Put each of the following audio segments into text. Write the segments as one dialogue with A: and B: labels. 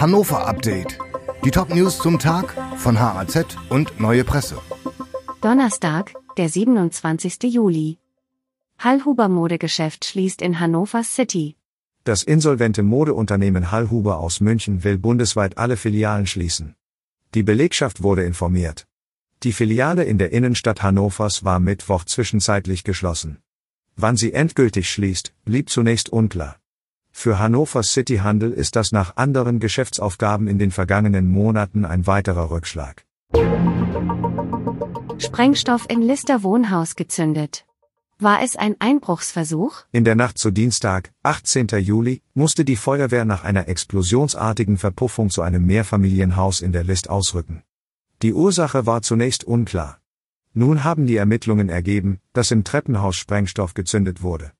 A: Hannover Update. Die Top-News zum Tag von HAZ und Neue Presse.
B: Donnerstag, der 27. Juli. Hallhuber Modegeschäft schließt in Hannover City.
C: Das insolvente Modeunternehmen Hallhuber aus München will bundesweit alle Filialen schließen. Die Belegschaft wurde informiert. Die Filiale in der Innenstadt Hannovers war Mittwoch zwischenzeitlich geschlossen. Wann sie endgültig schließt, blieb zunächst unklar. Für Hannover City Handel ist das nach anderen Geschäftsaufgaben in den vergangenen Monaten ein weiterer Rückschlag.
B: Sprengstoff in Lister Wohnhaus gezündet. War es ein Einbruchsversuch?
C: In der Nacht zu Dienstag, 18. Juli, musste die Feuerwehr nach einer explosionsartigen Verpuffung zu einem Mehrfamilienhaus in der List ausrücken. Die Ursache war zunächst unklar. Nun haben die Ermittlungen ergeben, dass im Treppenhaus Sprengstoff gezündet wurde.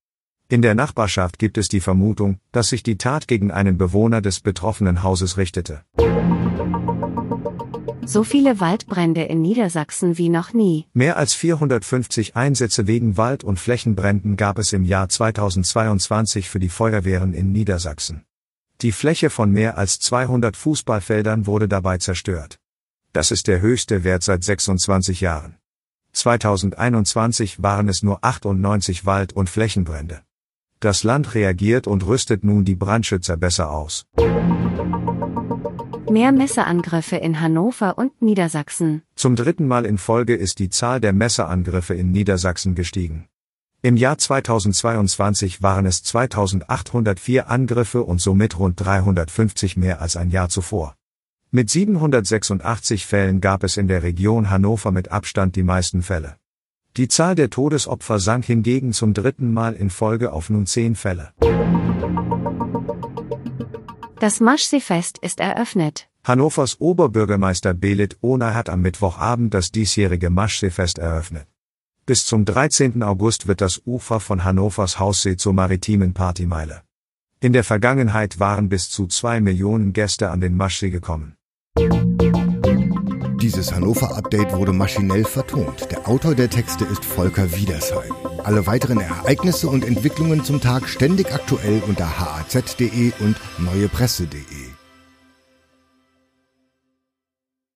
C: In der Nachbarschaft gibt es die Vermutung, dass sich die Tat gegen einen Bewohner des betroffenen Hauses richtete.
B: So viele Waldbrände in Niedersachsen wie noch nie.
C: Mehr als 450 Einsätze wegen Wald- und Flächenbränden gab es im Jahr 2022 für die Feuerwehren in Niedersachsen. Die Fläche von mehr als 200 Fußballfeldern wurde dabei zerstört. Das ist der höchste Wert seit 26 Jahren. 2021 waren es nur 98 Wald- und Flächenbrände. Das Land reagiert und rüstet nun die Brandschützer besser aus.
B: Mehr Messerangriffe in Hannover und Niedersachsen.
C: Zum dritten Mal in Folge ist die Zahl der Messerangriffe in Niedersachsen gestiegen. Im Jahr 2022 waren es 2804 Angriffe und somit rund 350 mehr als ein Jahr zuvor. Mit 786 Fällen gab es in der Region Hannover mit Abstand die meisten Fälle. Die Zahl der Todesopfer sank hingegen zum dritten Mal in Folge auf nun zehn Fälle.
B: Das Maschseefest ist eröffnet.
C: Hannovers Oberbürgermeister Belit Ohner hat am Mittwochabend das diesjährige Maschseefest eröffnet. Bis zum 13. August wird das Ufer von Hannovers Haussee zur maritimen Partymeile. In der Vergangenheit waren bis zu zwei Millionen Gäste an den Maschsee gekommen.
A: Dieses Hannover-Update wurde maschinell vertont. Der Autor der Texte ist Volker Wiedersheim. Alle weiteren Ereignisse und Entwicklungen zum Tag ständig aktuell unter haz.de und neuepresse.de.